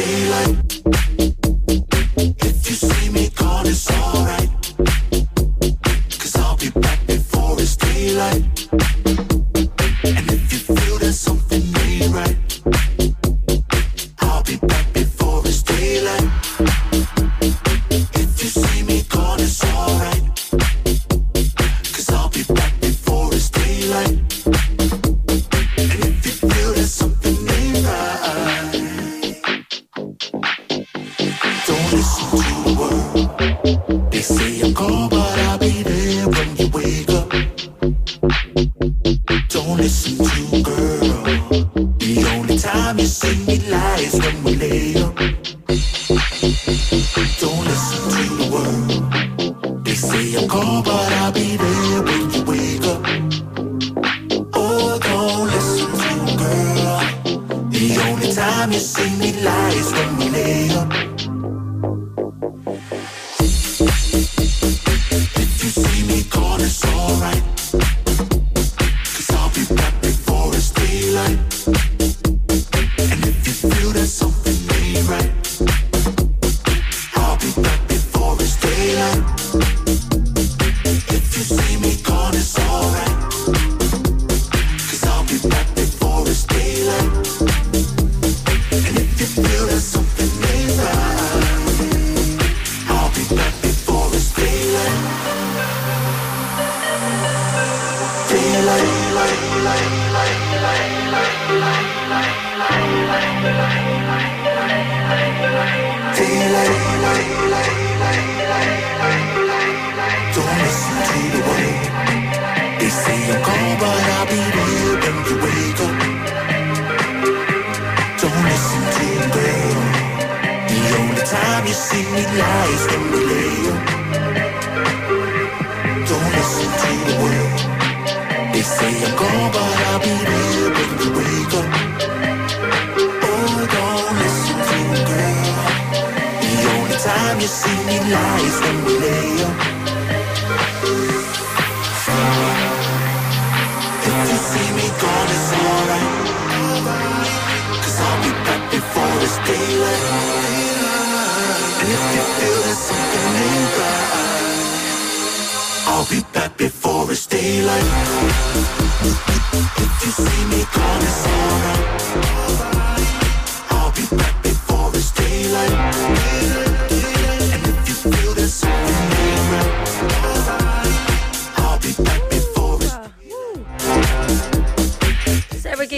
daylight.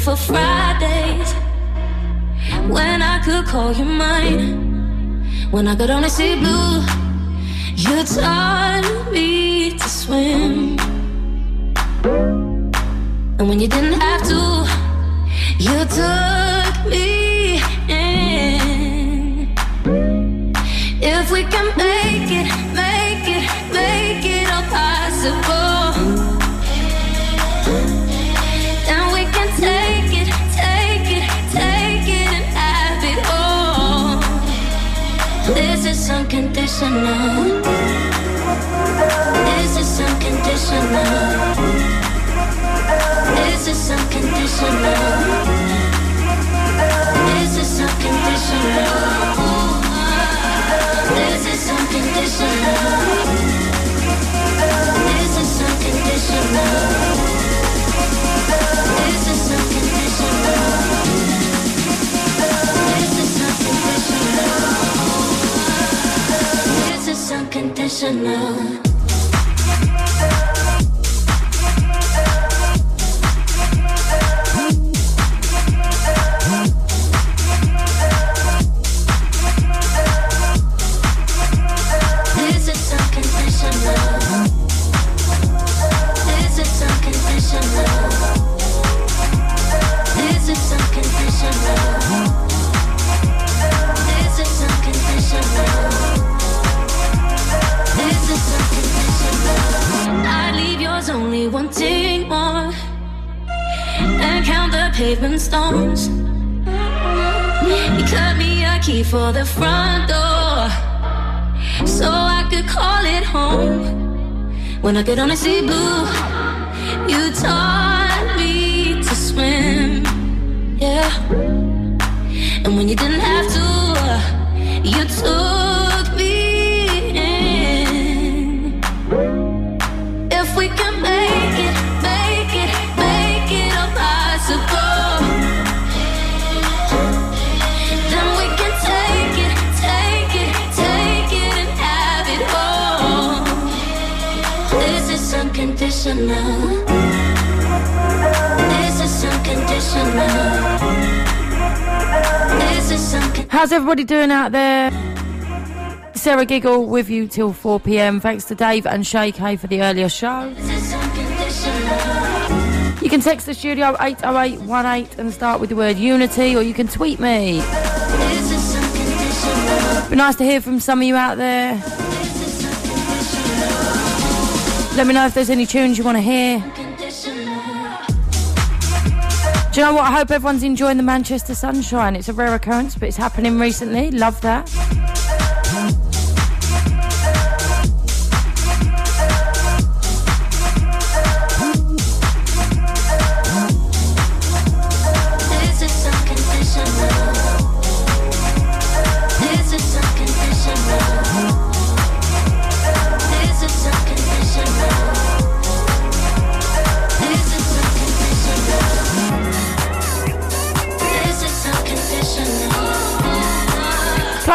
for Fridays. When I could call you mine. When I could only see blue. You taught me to swim. And when you didn't have to, you took me. in. If we can make it, unconditional. This is unconditional. This is unconditional. Unconditional. I could only see blue, you taught me to swim. Yeah. And when you didn't unconditional. This is unconditional. This is unconditional. How's everybody doing out there? Sarah Giggle with you till 4 pm. Thanks to Dave and Shay K for the earlier show. This is unconditional. You can text the studio 80818 and start with the word unity, or you can tweet me. Be nice to hear from some of you out there. Let me know if there's any tunes you want to hear. Do you know what? I hope everyone's enjoying the Manchester sunshine. It's a rare occurrence, but it's happening recently. Love that.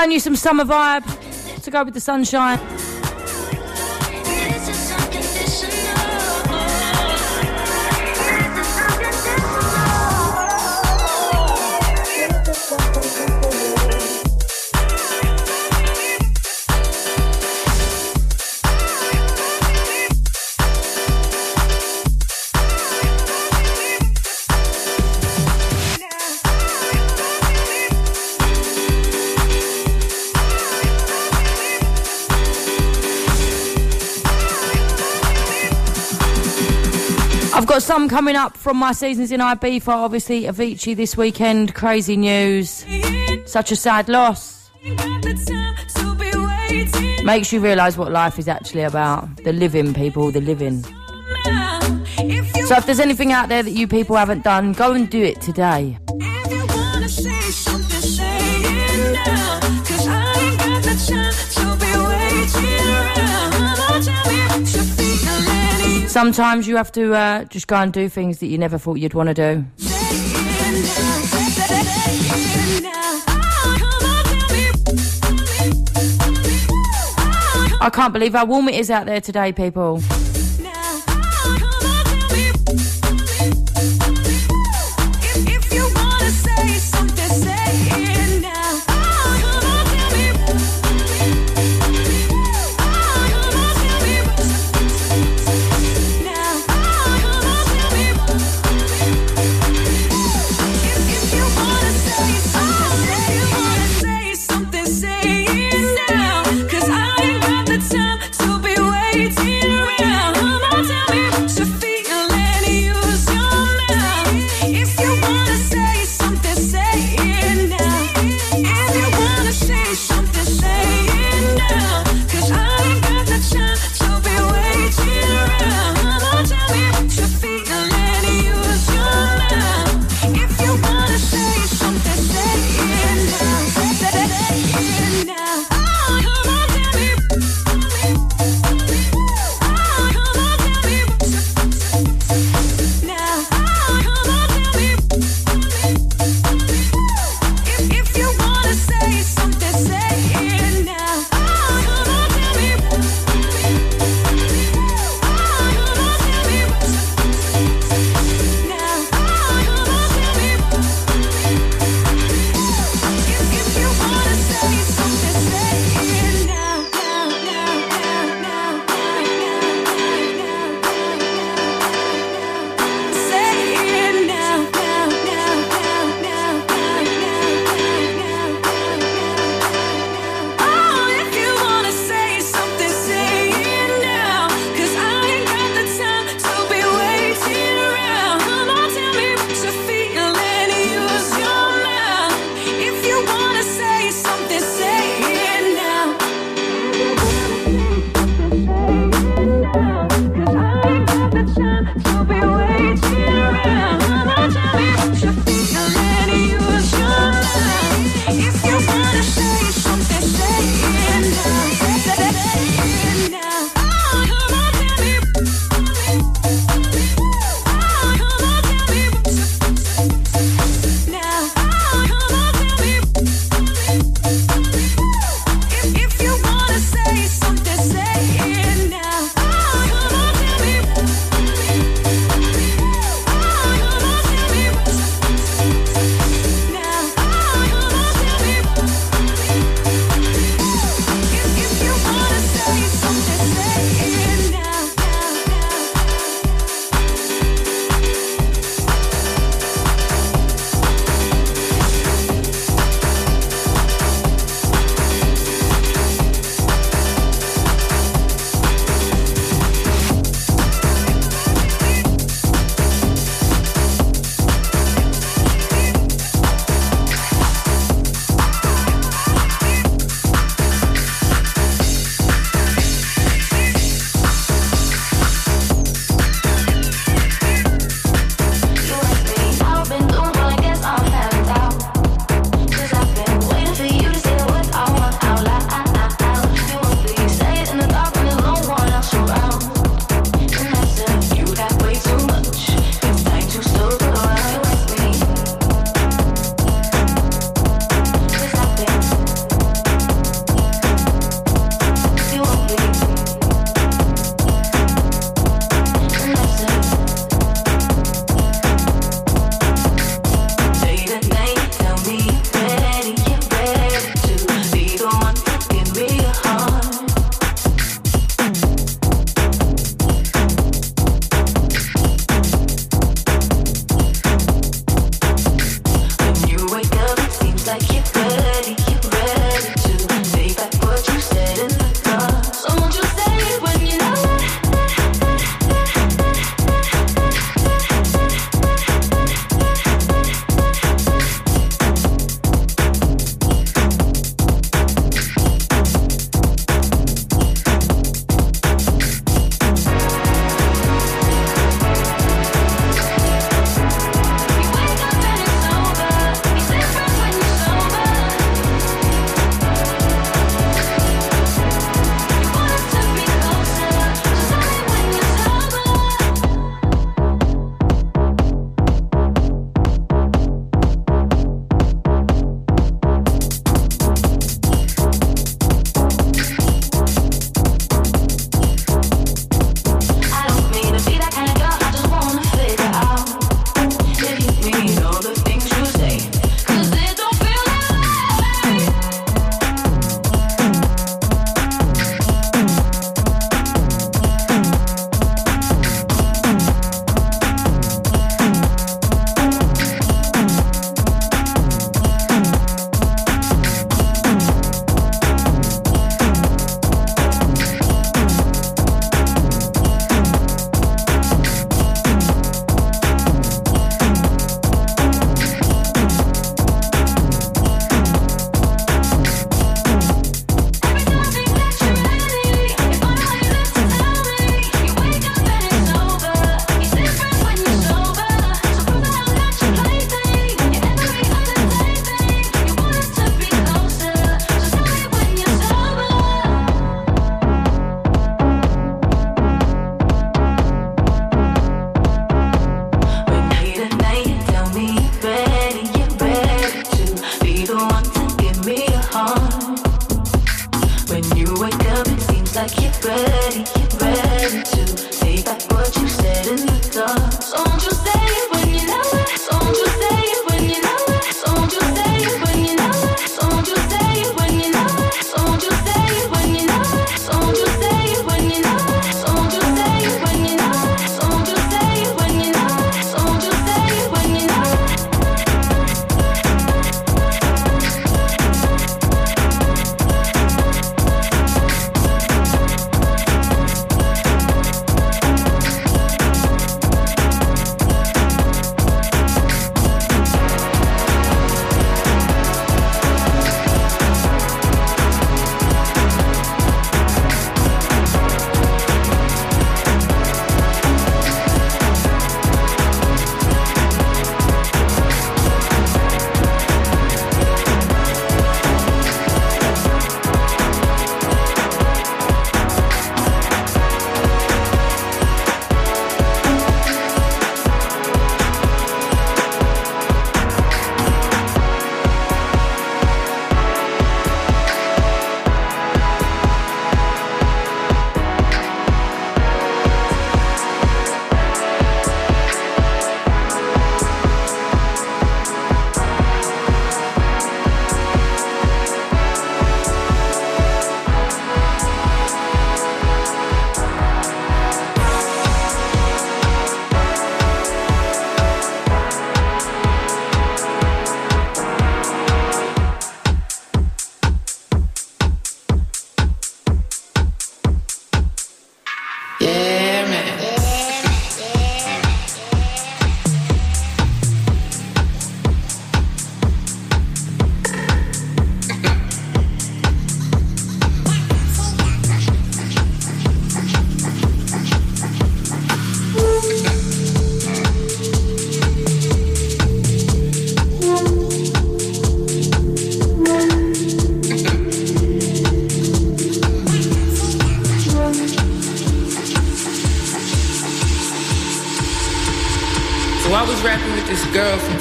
Playing you some summer vibe to go with the sunshine. Coming up from my seasons in Ibiza. Obviously, Avicii this weekend. Crazy news. Such a sad loss. Makes you realise what life is actually about. The living, people, the living. So if there's anything out there that you people haven't done, go and do it today. Sometimes you have to uh, just go and do things that you never thought you'd want to do. I can't believe how warm it is out there today, people.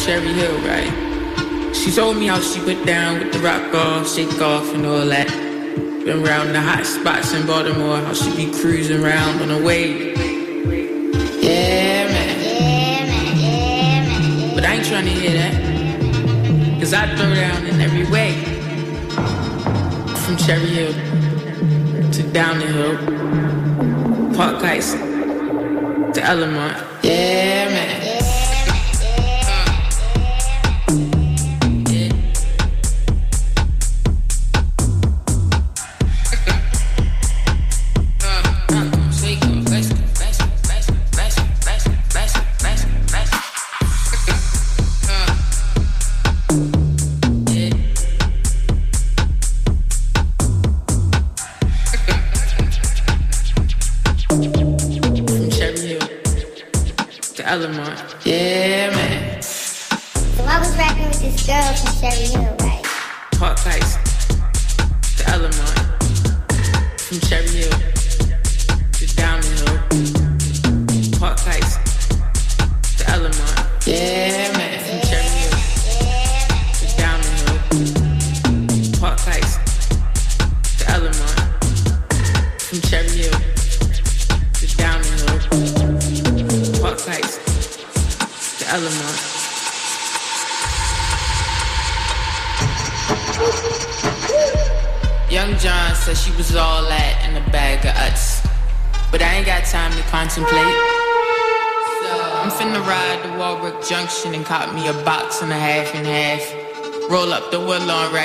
Cherry Hill, right? She told me how she went down with the rock off, shake off, and all that. Been around the hot spots in Baltimore, how she be cruising around on a wave. Yeah, man. Yeah, man. Yeah, man. But I ain't trying to hear that. Cause I throw down in every way. From Cherry Hill to down the hill, Park Heights to Elamont. Yeah,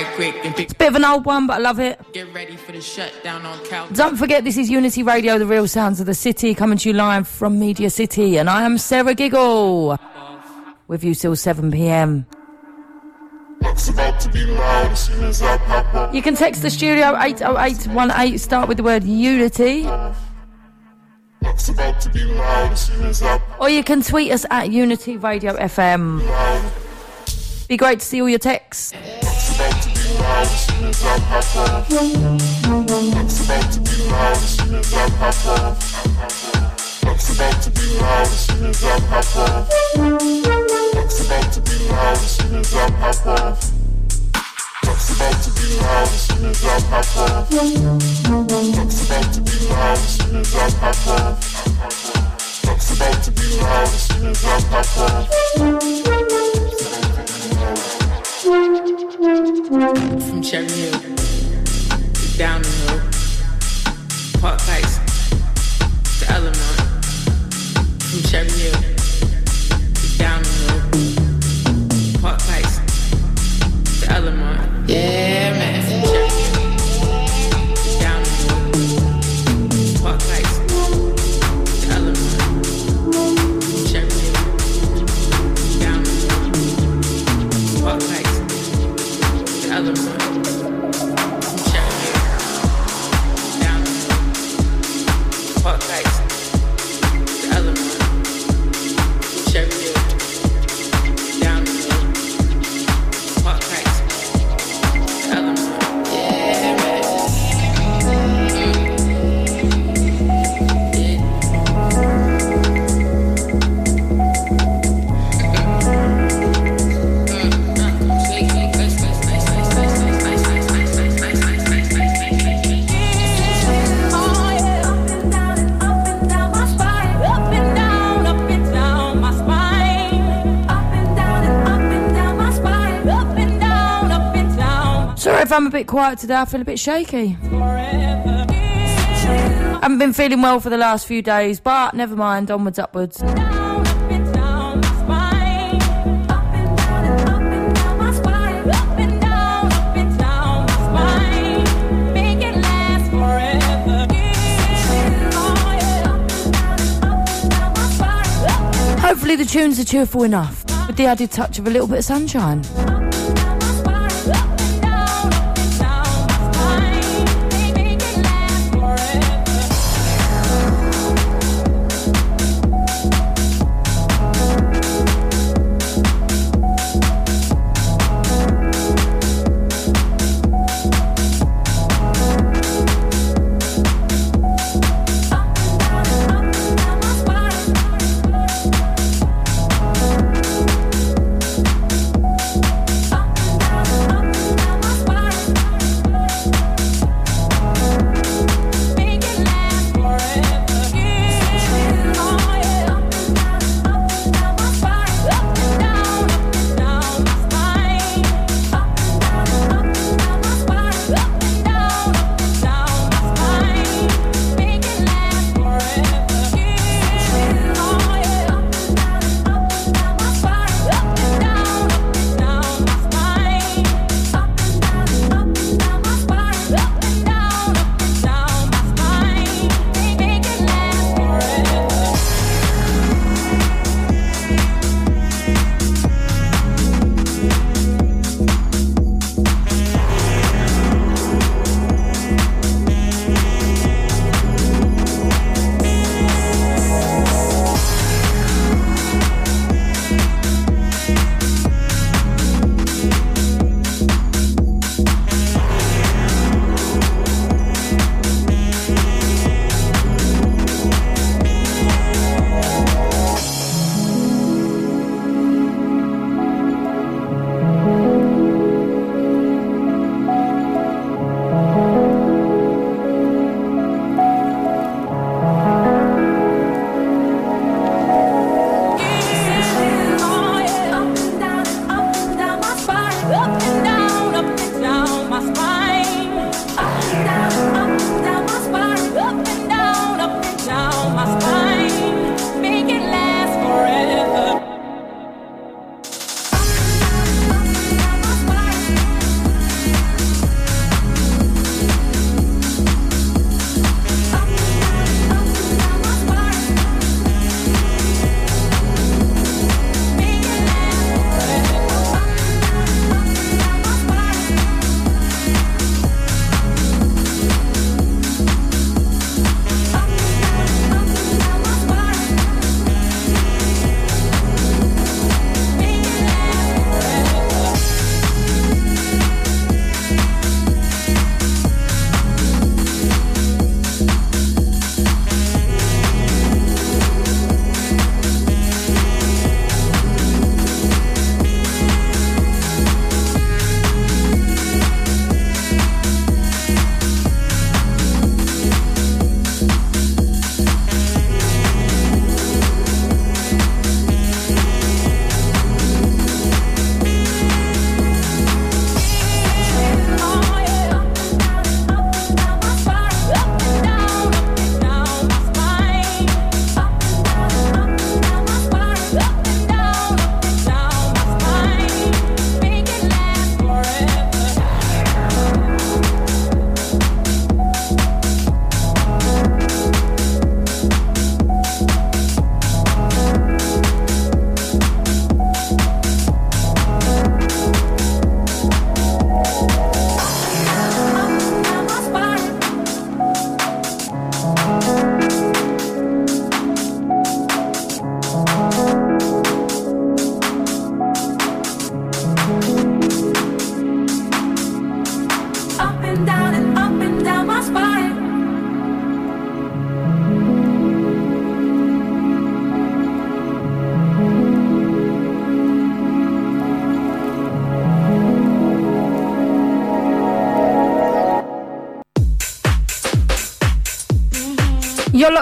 man. It's a bit of an old one, but I love it. Get ready for the shutdown on Cal. Don't forget, this is Unity Radio, the real sounds of the city, coming to you live from Media City, and I am Sarah Giggle, with you till 7 p.m. You can text the studio 80818, start with the word Unity. Or you can tweet us at Unity Radio FM. Be great to see all your texts. Loud as soon as I pop off. It's about to be loud as soon as I pop off. It's about to be loud as soon as I pop off. It's about to be loud as soon as I pop off. If I'm a bit quiet today, I feel a bit shaky. I haven't been feeling well for the last few days, but never mind, onwards, upwards. Hopefully the tunes are cheerful enough, with the added touch of a little bit of sunshine.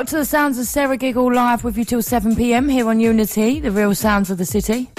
To the sounds of Sarah Giggle live with you till 7 pm here on Unity, the real sounds of the city.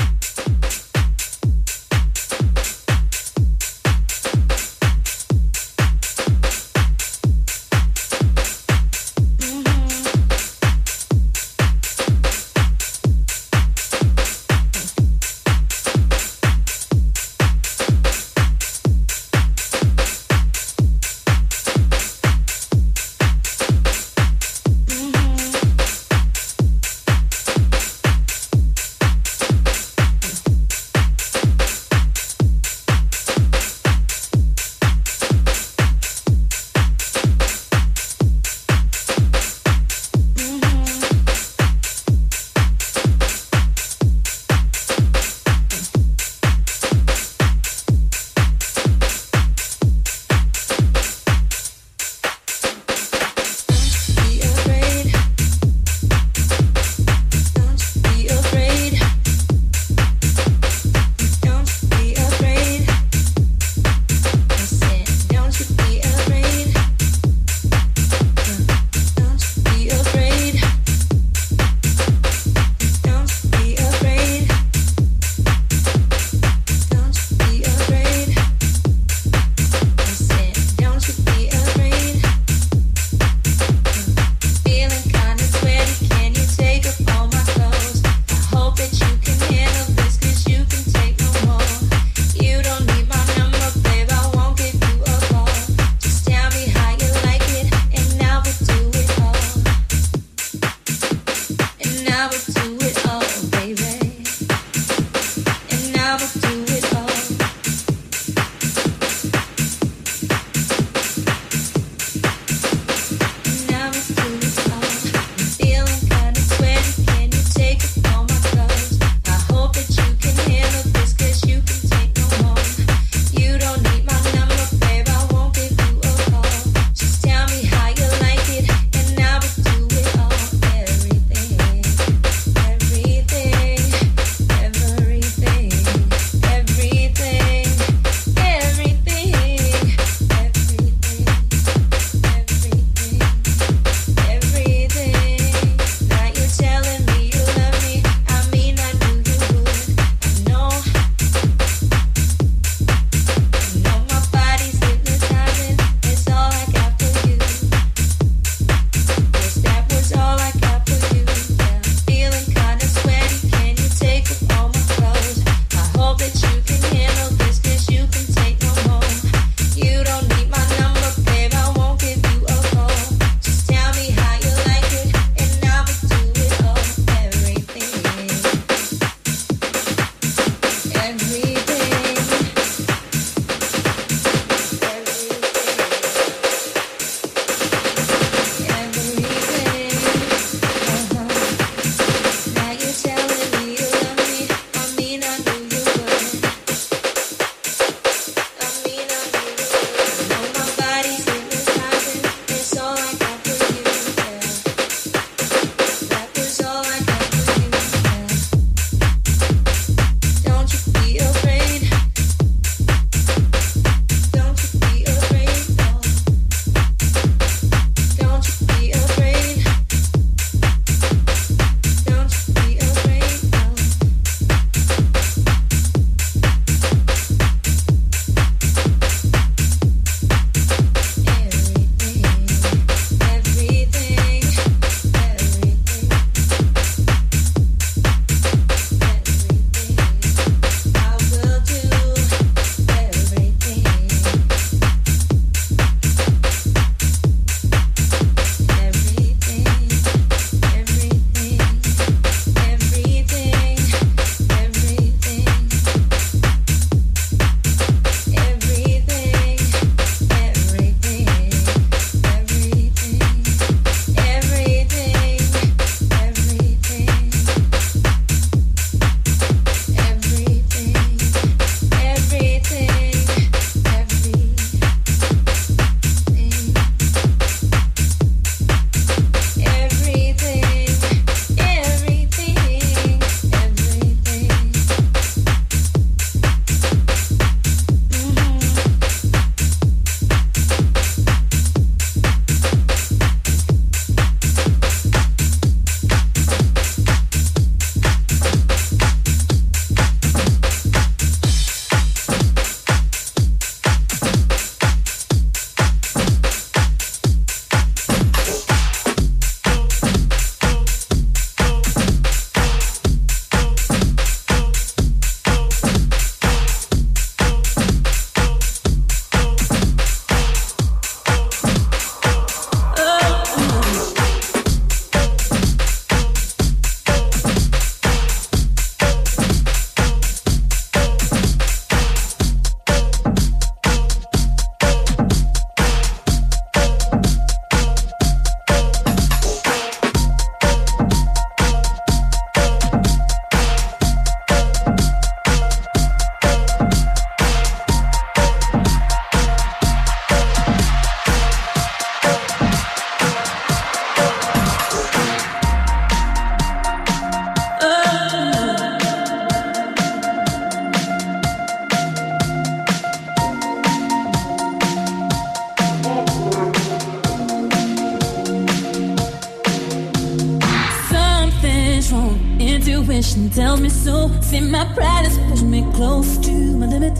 you wish and tell me so. See, my pride is pushing me close to my limit.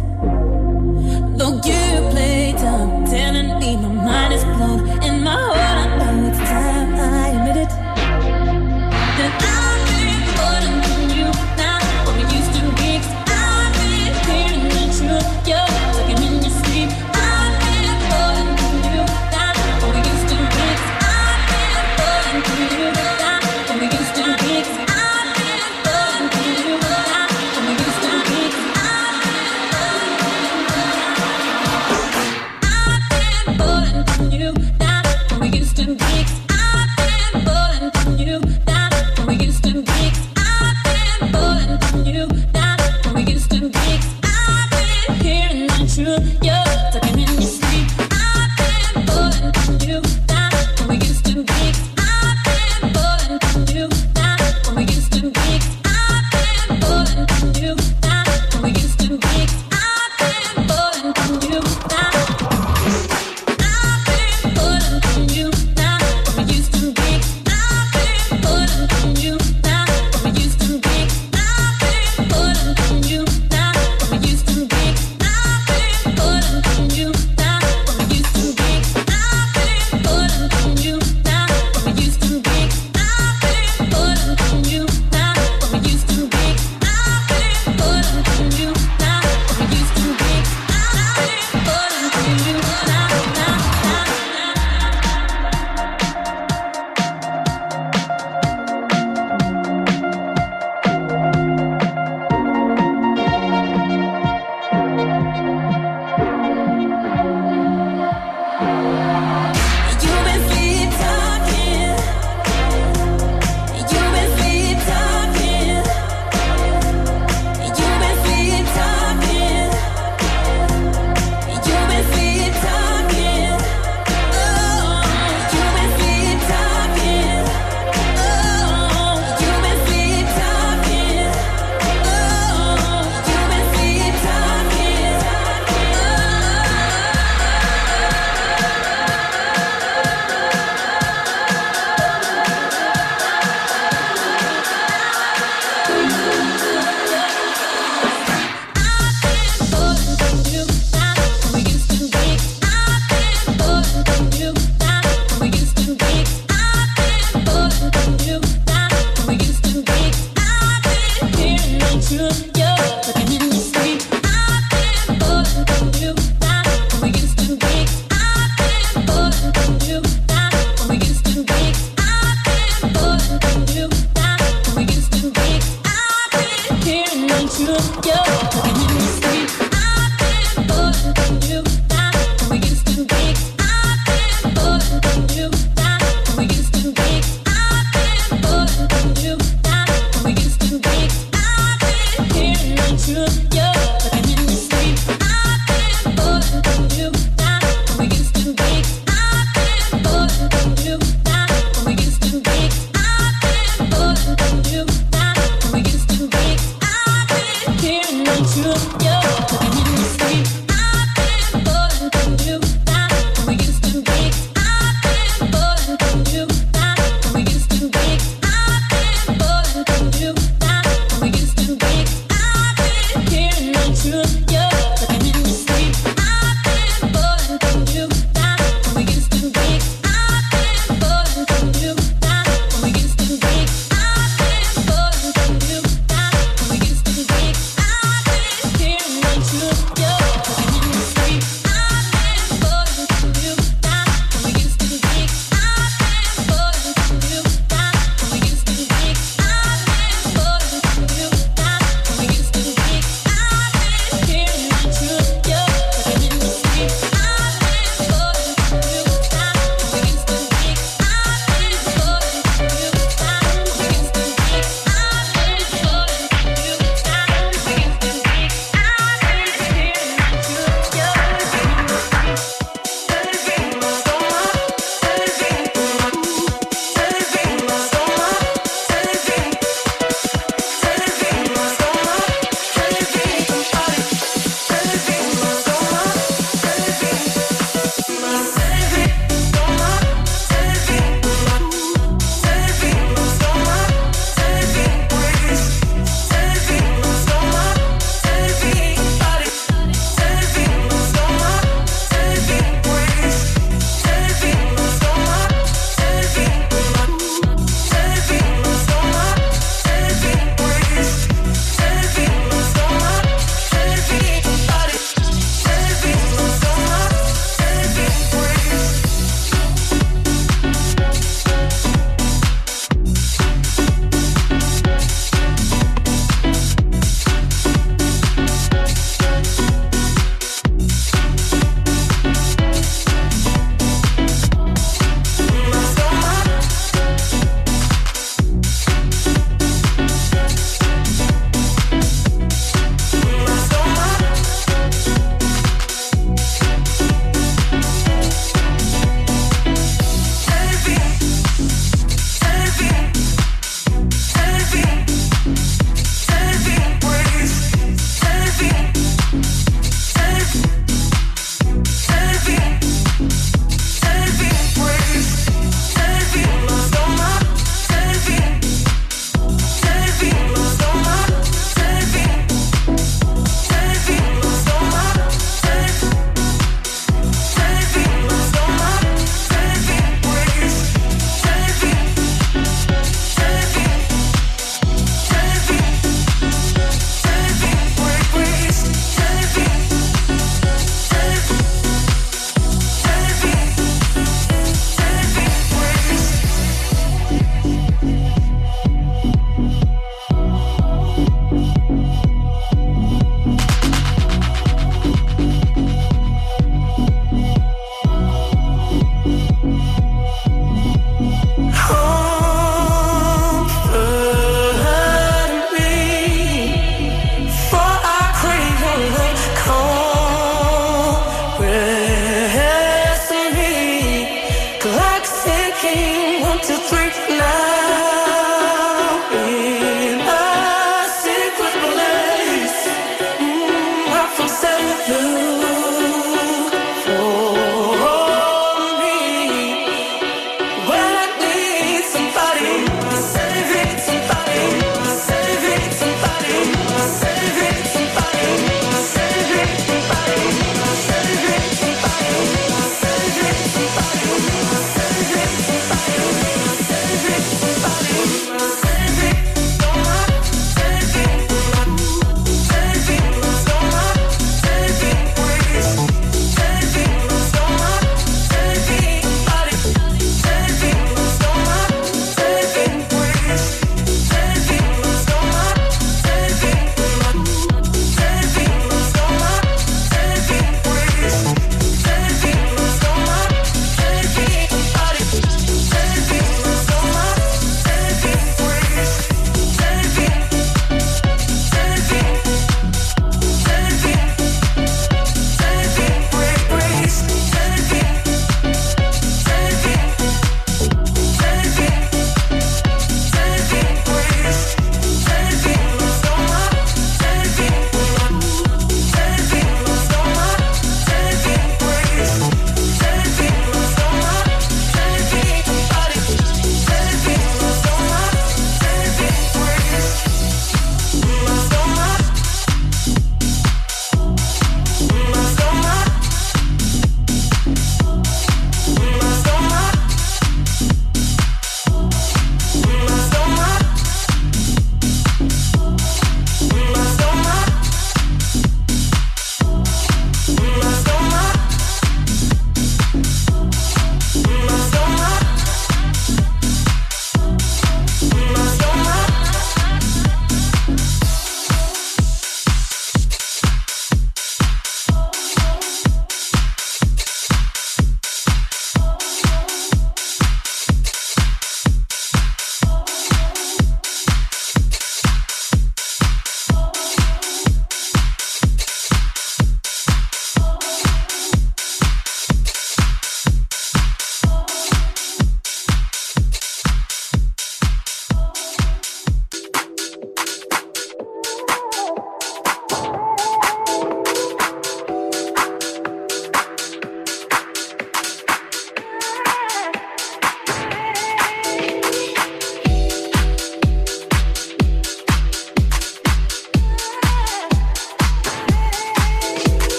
Don't you play dumb, telling me my mind is blown and my heart.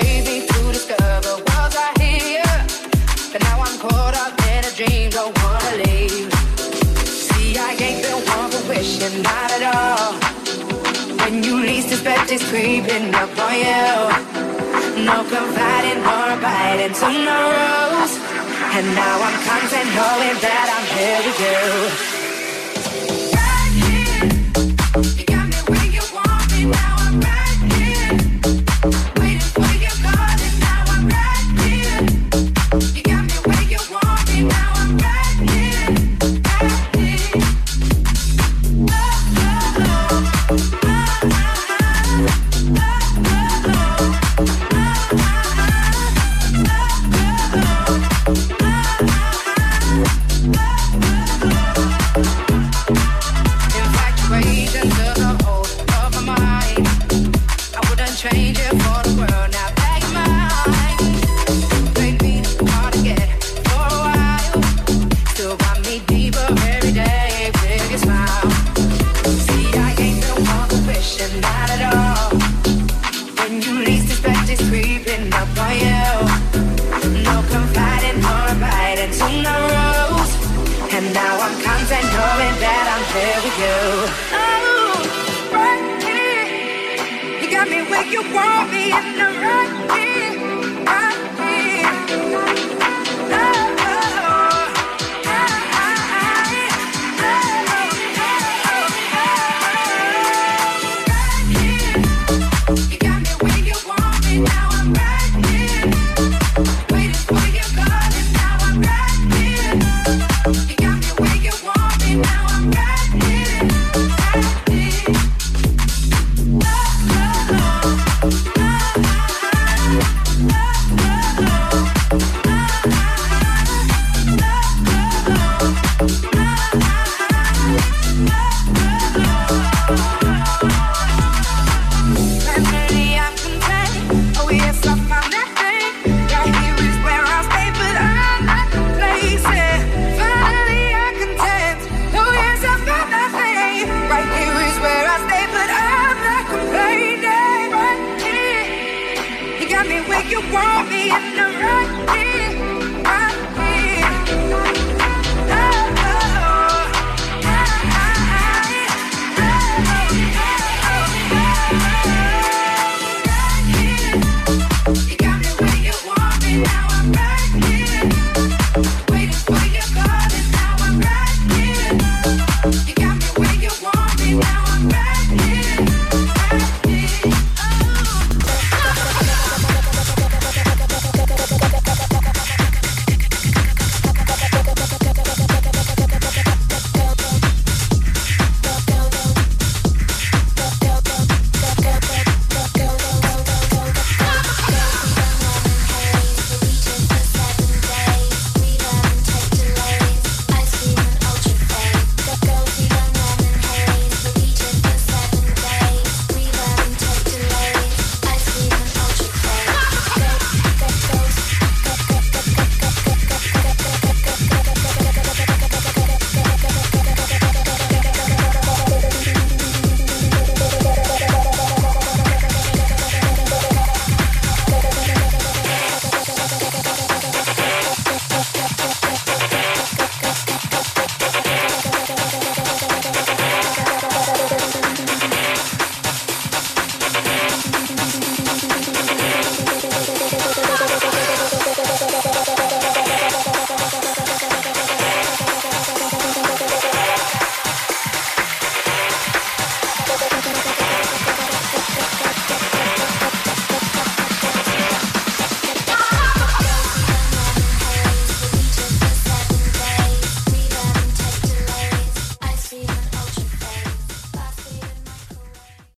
gave me to discover was I here? But now I'm caught up in a dream, don't wanna leave. See, I ain't been one for wishing, not at all. When you least expect it's creeping up on you. No confiding nor abiding to no rules. And now I'm content knowing that I'm here with you.